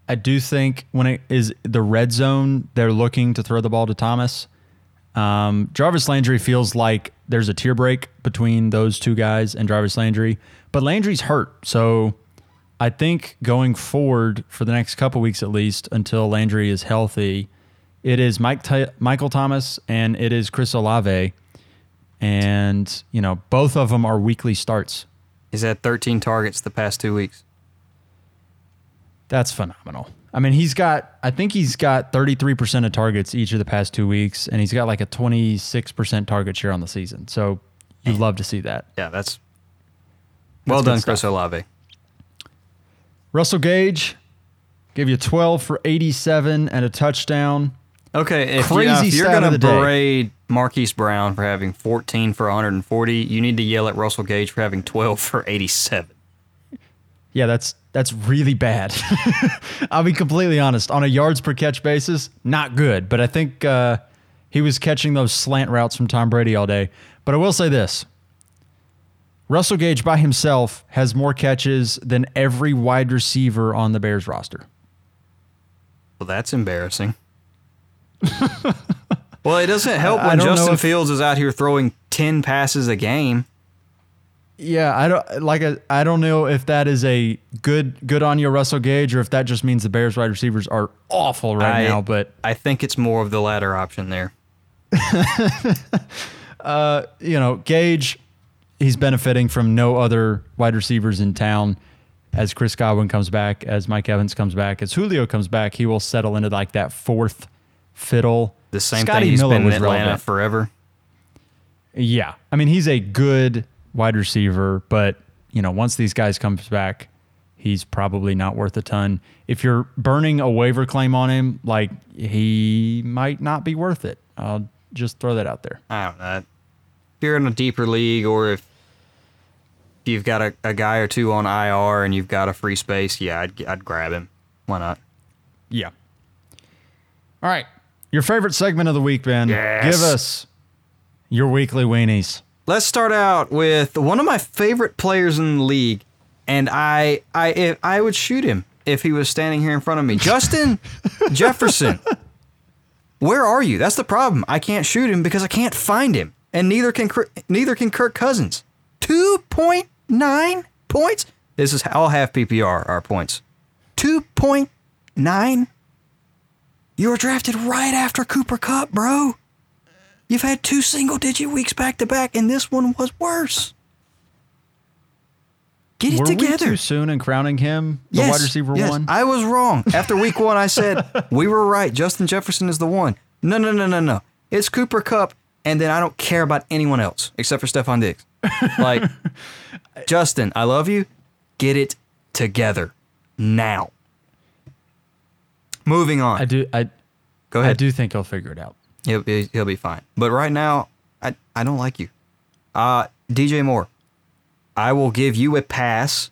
I do think when it is the red zone, they're looking to throw the ball to Thomas. Um, Jarvis Landry feels like there's a tear break between those two guys and Jarvis Landry, but Landry's hurt. So I think going forward for the next couple weeks at least until Landry is healthy, it is Mike Ty- Michael Thomas and it is Chris Olave. And, you know, both of them are weekly starts. He's had 13 targets the past two weeks. That's phenomenal. I mean, he's got, I think he's got 33% of targets each of the past two weeks, and he's got like a 26% target share on the season. So you'd love to see that. Yeah, that's well good done. Chris Olave. Russell Gage gave you 12 for 87 and a touchdown. Okay, if, Crazy you, if you're going to berate Marquise Brown for having 14 for 140, you need to yell at Russell Gage for having 12 for 87. Yeah, that's that's really bad. <laughs> I'll be completely honest. On a yards per catch basis, not good. But I think uh, he was catching those slant routes from Tom Brady all day. But I will say this: Russell Gage by himself has more catches than every wide receiver on the Bears roster. Well, that's embarrassing. <laughs> well, it doesn't help when Justin if- Fields is out here throwing 10 passes a game. Yeah, I don't like. I I don't know if that is a good good on you, Russell Gage, or if that just means the Bears wide receivers are awful right I- now. But I think it's more of the latter option there. <laughs> Uh, you know, Gage, he's benefiting from no other wide receivers in town. As Chris Godwin comes back, as Mike Evans comes back, as Julio comes back, he will settle into like that fourth fiddle. The same Scotty thing he's Miller been in Atlanta relevant. forever. Yeah, I mean he's a good wide receiver, but you know once these guys comes back, he's probably not worth a ton. If you're burning a waiver claim on him, like he might not be worth it. I'll just throw that out there. I don't know. If you're in a deeper league or if you've got a, a guy or two on IR and you've got a free space, yeah, I'd, I'd grab him. Why not? Yeah. All right. Your favorite segment of the week, Ben. Yes. Give us your weekly weenies. Let's start out with one of my favorite players in the league, and I I if I would shoot him if he was standing here in front of me. Justin <laughs> Jefferson. Where are you? That's the problem. I can't shoot him because I can't find him, and neither can neither can Kirk Cousins. Two point nine points. This is all half PPR our points. Two point nine. You were drafted right after Cooper Kupp, bro. You've had two single digit weeks back to back, and this one was worse. Get it Were we together. too soon in crowning him the wide receiver yes. one? I was wrong. After week one, I said we were right. Justin Jefferson is the one. No, no, no, no, no. It's Cooper Kupp, and then I don't care about anyone else except for Stefon Diggs. Like, <laughs> Justin, I love you. Get it together now. Moving on. I do. I Go ahead. I do think he'll figure it out. He'll be, he'll be fine. But right now, I, I don't like you. Uh, DJ Moore, I will give you a pass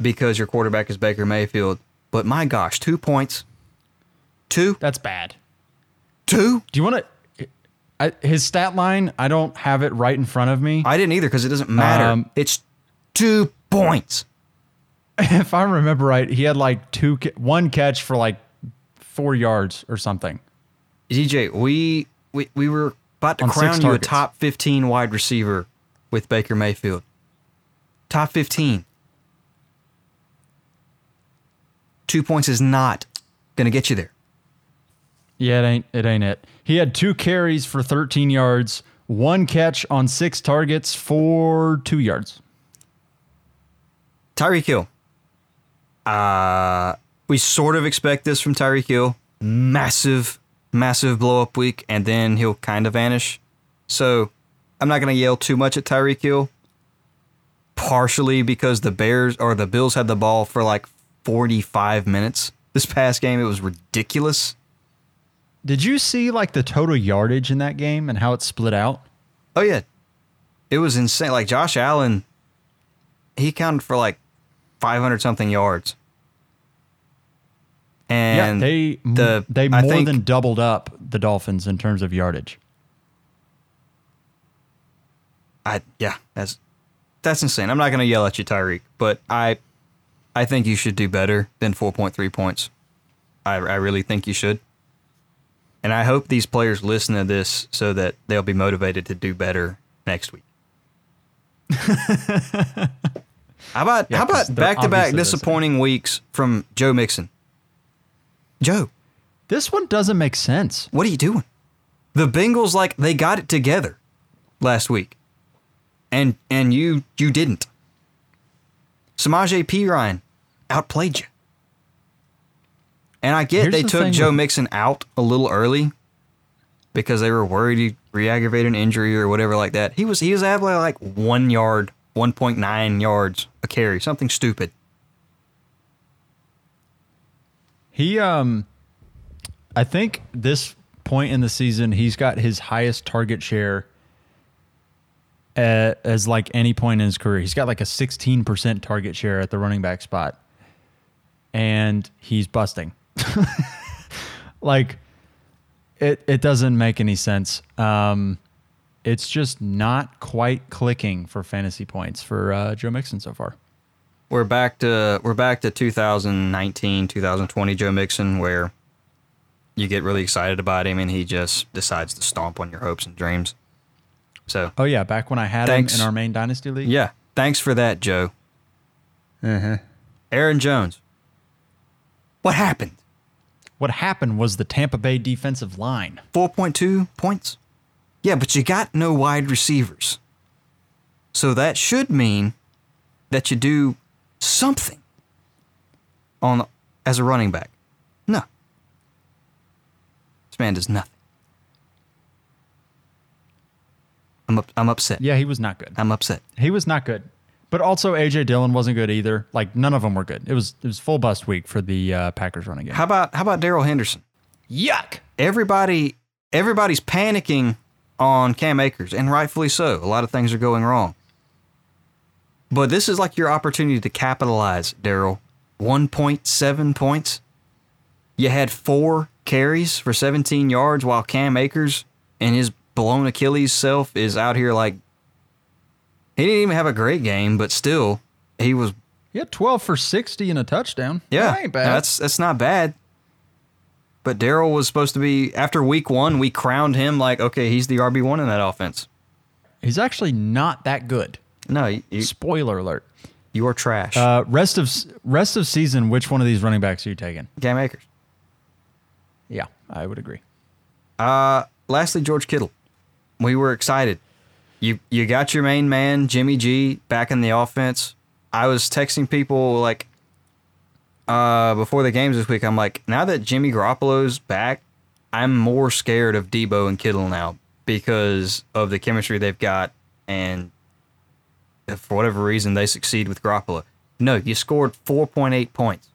because your quarterback is Baker Mayfield. But my gosh, two points. Two? That's bad. Two? Do you want to? I, his stat line. I don't have it right in front of me. I didn't either because it doesn't matter. Um, it's two points. <laughs> if I remember right, he had like two, one catch for like four yards or something. DJ, we, we, we were about to On crown you a top 15 wide receiver with Baker Mayfield. Top 15. Two points is not going to get you there. Yeah, it ain't. It ain't it. He had two carries for 13 yards, one catch on six targets for two yards. Tyreek Hill. Uh, we sort of expect this from Tyreek Hill. Massive, massive blow up week, and then he'll kind of vanish. So I'm not going to yell too much at Tyreek Hill. Partially because the Bears or the Bills had the ball for like 45 minutes this past game. It was ridiculous. Did you see like the total yardage in that game and how it split out? Oh, yeah. It was insane. Like Josh Allen, he counted for like 500 something yards. And yeah, they the they more think- than doubled up the Dolphins in terms of yardage. I yeah, that's that's insane. I'm not gonna yell at you, Tyreek, but I I think you should do better than 4.3 points. I I really think you should. And I hope these players listen to this so that they'll be motivated to do better next week. <laughs> how about Yeah, how about back to back disappointing weeks from Joe Mixon? Joe, This one doesn't make sense. what are you doing? The Bengals like they got it together last week. And and you you didn't. Samaje Perine outplayed you. And I get Here's they the took thing Joe with- Mixon out a little early because they were worried he'd re-aggravate an injury or whatever like that. He was he was averaging like one yard, one point nine yards a carry, something stupid. He um I think this point in the season he's got his highest target share uh, as like any point in his career. He's got like a 16% target share at the running back spot. And he's busting. <laughs> like it it doesn't make any sense. Um it's just not quite clicking for fantasy points for uh, Joe Mixon so far. We're back to we're back to 2019, 2020 Joe Mixon where you get really excited about him and he just decides to stomp on your hopes and dreams. So, Oh yeah, back when I had Thanks. him in our main dynasty league. yeah, thanks for that, Joe. Uh-huh. Aaron Jones. What happened? What happened was the Tampa Bay defensive line. 4.2 points? Yeah, but you got no wide receivers. So that should mean that you do something on as a running back. No. This man does nothing. I'm up, I'm upset. Yeah, he was not good. I'm upset. He was not good. But also AJ Dillon wasn't good either. Like none of them were good. It was it was full bust week for the uh, Packers running game. How about how about Darrell Henderson? Yuck. everybody everybody's panicking on Cam Akers, and rightfully so. A lot of things are going wrong. But this is like your opportunity to capitalize, Darrell. 1.7 points. You had four carries for 17 yards while Cam Akers and his blown Achilles self is out here like he didn't even have a great game, but still he was He had 12 for 60 and a touchdown. yeah, That ain't bad. That's that's not bad. But Darrell was supposed to be after week one. We crowned him like okay, he's the RB one in that offense. He's actually not that good. No, you, you, Spoiler alert. you're trash. Uh, rest of rest of season, which one of these running backs are you taking? Cam Akers. Yeah, I would agree. Uh, lastly, George Kittle. We were excited. You you got your main man Jimmy G back in the offense. I was texting people like uh before the games this week. I'm like, now that Jimmy Garoppolo's back, I'm more scared of Deebo and Kittle now because of the chemistry they've got and if for whatever reason they succeed with Garoppolo. No, you scored 4.8 points.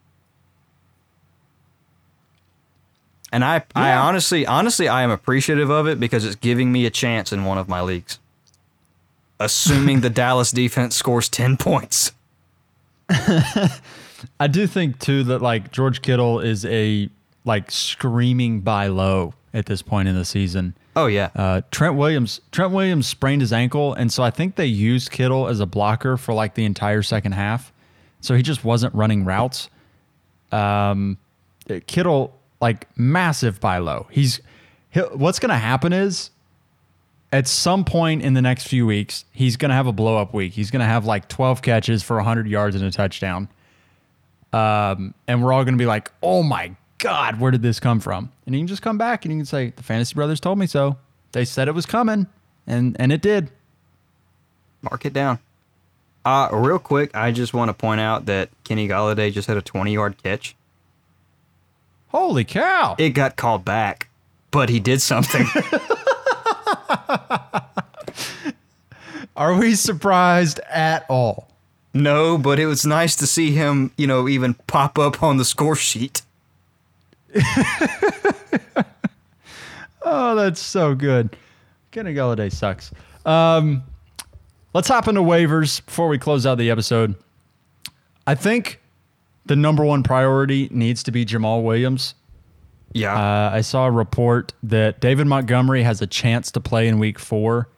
And I, I honestly, honestly, I am appreciative of it because it's giving me a chance in one of my leagues. Assuming the <laughs> Dallas defense scores 10 points. <laughs> I do think too that like George Kittle is a like screaming buy low at this point in the season. Oh, yeah. Uh, Trent Williams Trent Williams sprained his ankle, and so I think they used Kittle as a blocker for like the entire second half. So he just wasn't running routes. Um, Kittle like massive buy low. He's he, what's going to happen is at some point in the next few weeks he's going to have a blow up week. He's going to have like 12 catches for 100 yards and a touchdown. Um, and we're all going to be like, "Oh my god, where did this come from?" And you can just come back and you can say, "The Fantasy Brothers told me so. They said it was coming, and and it did." Mark it down. Uh, real quick, I just want to point out that Kenny Golladay just had a 20 yard catch. Holy cow! It got called back, but he did something. <laughs> Are we surprised at all? no, but it was nice to see him, you know, even pop up on the score sheet. <laughs> Oh, that's so good. Kenny Golladay sucks. Um, let's hop into waivers before we close out the episode. I think the number one priority needs to be Jamaal Williams. Yeah. Uh, I saw a report that David Montgomery has a chance to play in week four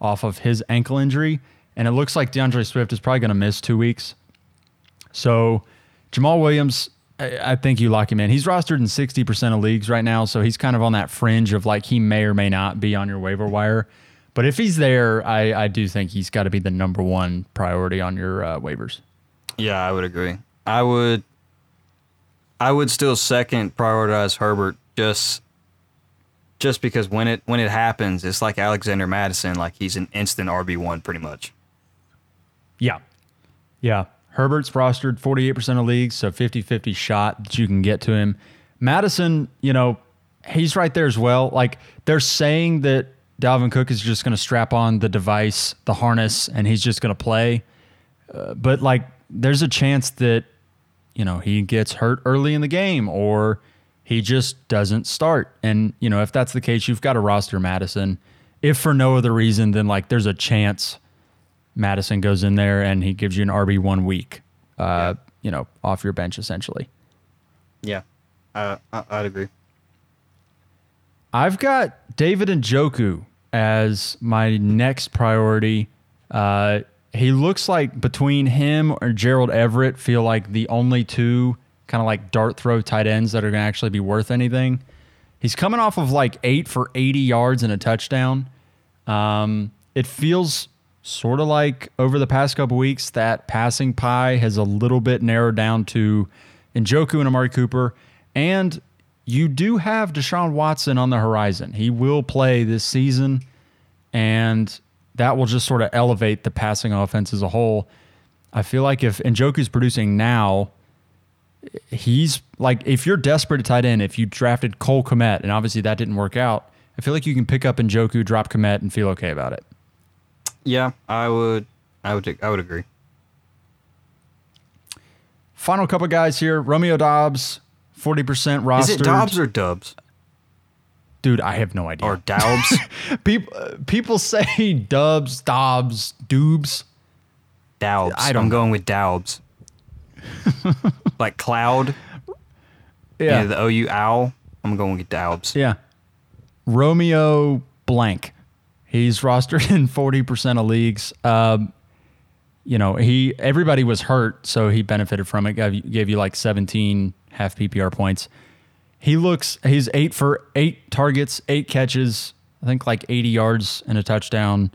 off of his ankle injury, and it looks like D'Andre Swift is probably going to miss two weeks. So Jamaal Williams, I, think you lock him in. He's rostered in 60% of leagues right now, so he's kind of on that fringe of like he may or may not be on your waiver wire. But if he's there, I, I do think he's got to be the number one priority on your uh, waivers. Yeah, I would agree. I would I would still second prioritize Herbert just just because when it when it happens, it's like Alexander Mattison, like he's an instant RB one pretty much. Yeah. Yeah. Herbert's rostered 48% of leagues, so 50 50 shot that you can get to him. Mattison, you know, he's right there as well. Like they're saying that Dalvin Cook is just going to strap on the device, the harness, and he's just going to play. Uh, but like there's a chance that, you know, he gets hurt early in the game or he just doesn't start. And, you know, if that's the case, you've got to roster Mattison. If for no other reason than like there's a chance Mattison goes in there and he gives you an RB one week, uh, you know, off your bench essentially. Yeah, uh, I, I'd agree. I've got David Njoku as my next priority. Uh, he looks like between him or Gerald Everett feel like the only two kind of like dart throw tight ends that are going to actually be worth anything. He's coming off of like eight for 80 yards and a touchdown. Um, it feels sort of like over the past couple weeks that passing pie has a little bit narrowed down to Njoku and Amari Cooper. And you do have Deshaun Watson on the horizon. He will play this season, and that will just sort of elevate the passing offense as a whole. I feel like if Njoku's producing now, he's like if you're desperate at tight end, if you drafted Cole Kmet, and obviously that didn't work out, I feel like you can pick up Njoku, drop Komet, and feel okay about it. Yeah, I would. I would. I would agree. Final couple guys here: Romeo Dobbs, forty percent rostered. Is it Dobbs or Dubs Dude, I have no idea. or Dobbs? <laughs> people uh, people say Dubs, Dobbs, Doobs. I don't I'm know. going with Daubs. <laughs> like Cloud. Yeah, Yeah. the OU owl. I'm going with Daubs. yeah. Romeo blank. He's rostered <laughs> in forty percent of leagues. Um, you know, he everybody was hurt, so he benefited from it. Gave gave you like seventeen half PPR points. He looks. He's eight for eight targets, eight catches. I think like eighty yards and a touchdown.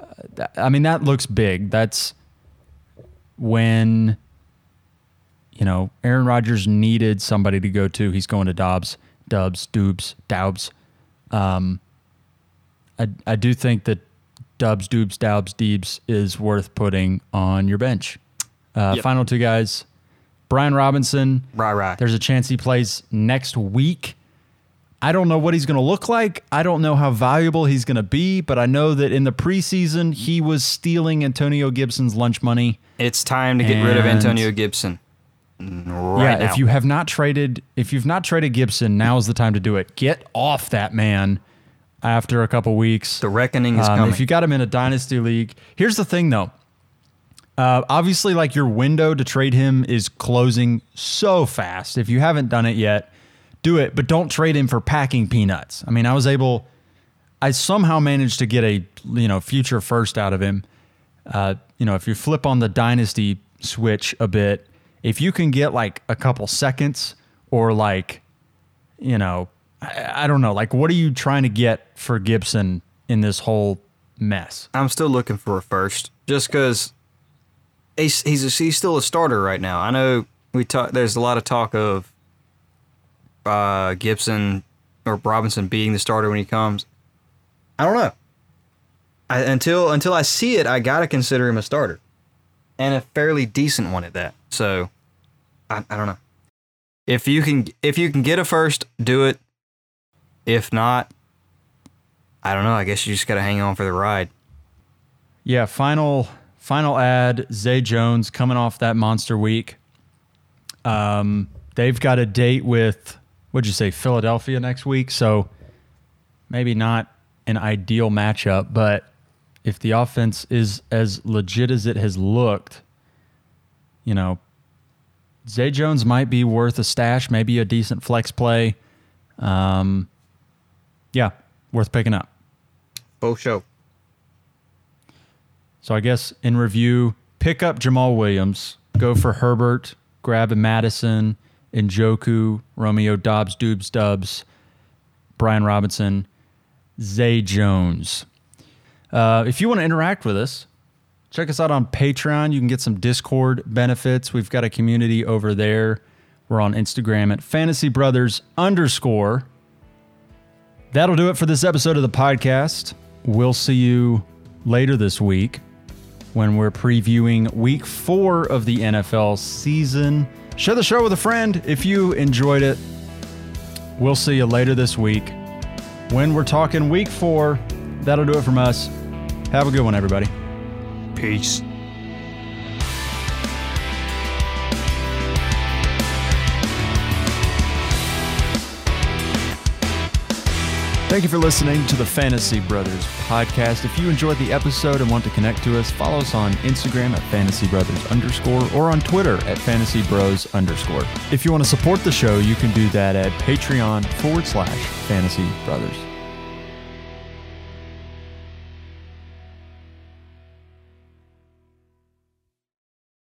Uh, I mean, that looks big. That's when you know Aaron Rodgers needed somebody to go to. He's going to Dobbs, Dubs, Doobs, Daubs. Um, I I do think that Dubs, Doobs, Daubs, Deebs is worth putting on your bench. Uh, Yep. Final two guys, Brian Robinson. Right, right. There's a chance he plays next week. I don't know what he's going to look like. I don't know how valuable he's going to be, but I know that in the preseason he was stealing Antonio Gibson's lunch money. It's time to get rid of Antonio Gibson. right yeah, now. if you have not traded, if you've not traded Gibson, now is the time to do it. Get off that man after a couple weeks. the reckoning is Um, coming. if you got him in a dynasty league, here's the thing though. Uh, obviously, like your window to trade him is closing so fast. If you haven't done it yet, do it, but don't trade him for packing peanuts. I mean, I was able, I somehow managed to get a you know future first out of him. Uh, you know, if you flip on the dynasty switch a bit, if you can get like a couple seconds or like, you know, I, I don't know, like what are you trying to get for Gibson in this whole mess? I'm still looking for a first, just because he's he's a, he's still a starter right now. I know we talk. There's a lot of talk of uh, Gibson or Robinson being the starter when he comes. I don't know. I, until until I see it, I gotta consider him a starter, and a fairly decent one at that. So, I, I don't know. If you can if you can get a first, do it. If not, I don't know. I guess you just gotta hang on for the ride. Yeah, final final ad. Zay Jones coming off that monster week. Um, they've got a date with what'd you say, Philadelphia next week. So maybe not an ideal matchup, but if the offense is as legit as it has looked, you know, Zay Jones might be worth a stash, maybe a decent flex play. Um, yeah, worth picking up. Full show. So I guess in review, pick up Jamaal Williams, go for Herbert, grab a Mattison, Njoku, Romeo Dobbs, Dubes Dubs, Brian Robinson, Zay Jones. Uh, if you want to interact with us, check us out on Patreon. You can get some Discord benefits. We've got a community over there. We're on Instagram at Fantasy Brothers underscore. That'll do it for this episode of the podcast. We'll see you later this week when we're previewing week four of the NFL season. Share the show with a friend if you enjoyed it. We'll see you later this week when we're talking week four. That'll do it from us. Have a good one, everybody. Peace. Thank you for listening to the Fantasy Brothers podcast. If you enjoyed the episode and want to connect to us, follow us on Instagram at Fantasy Brothers underscore or on Twitter at Fantasy Bros underscore. If you want to support the show, you can do that at Patreon forward slash Fantasy Brothers.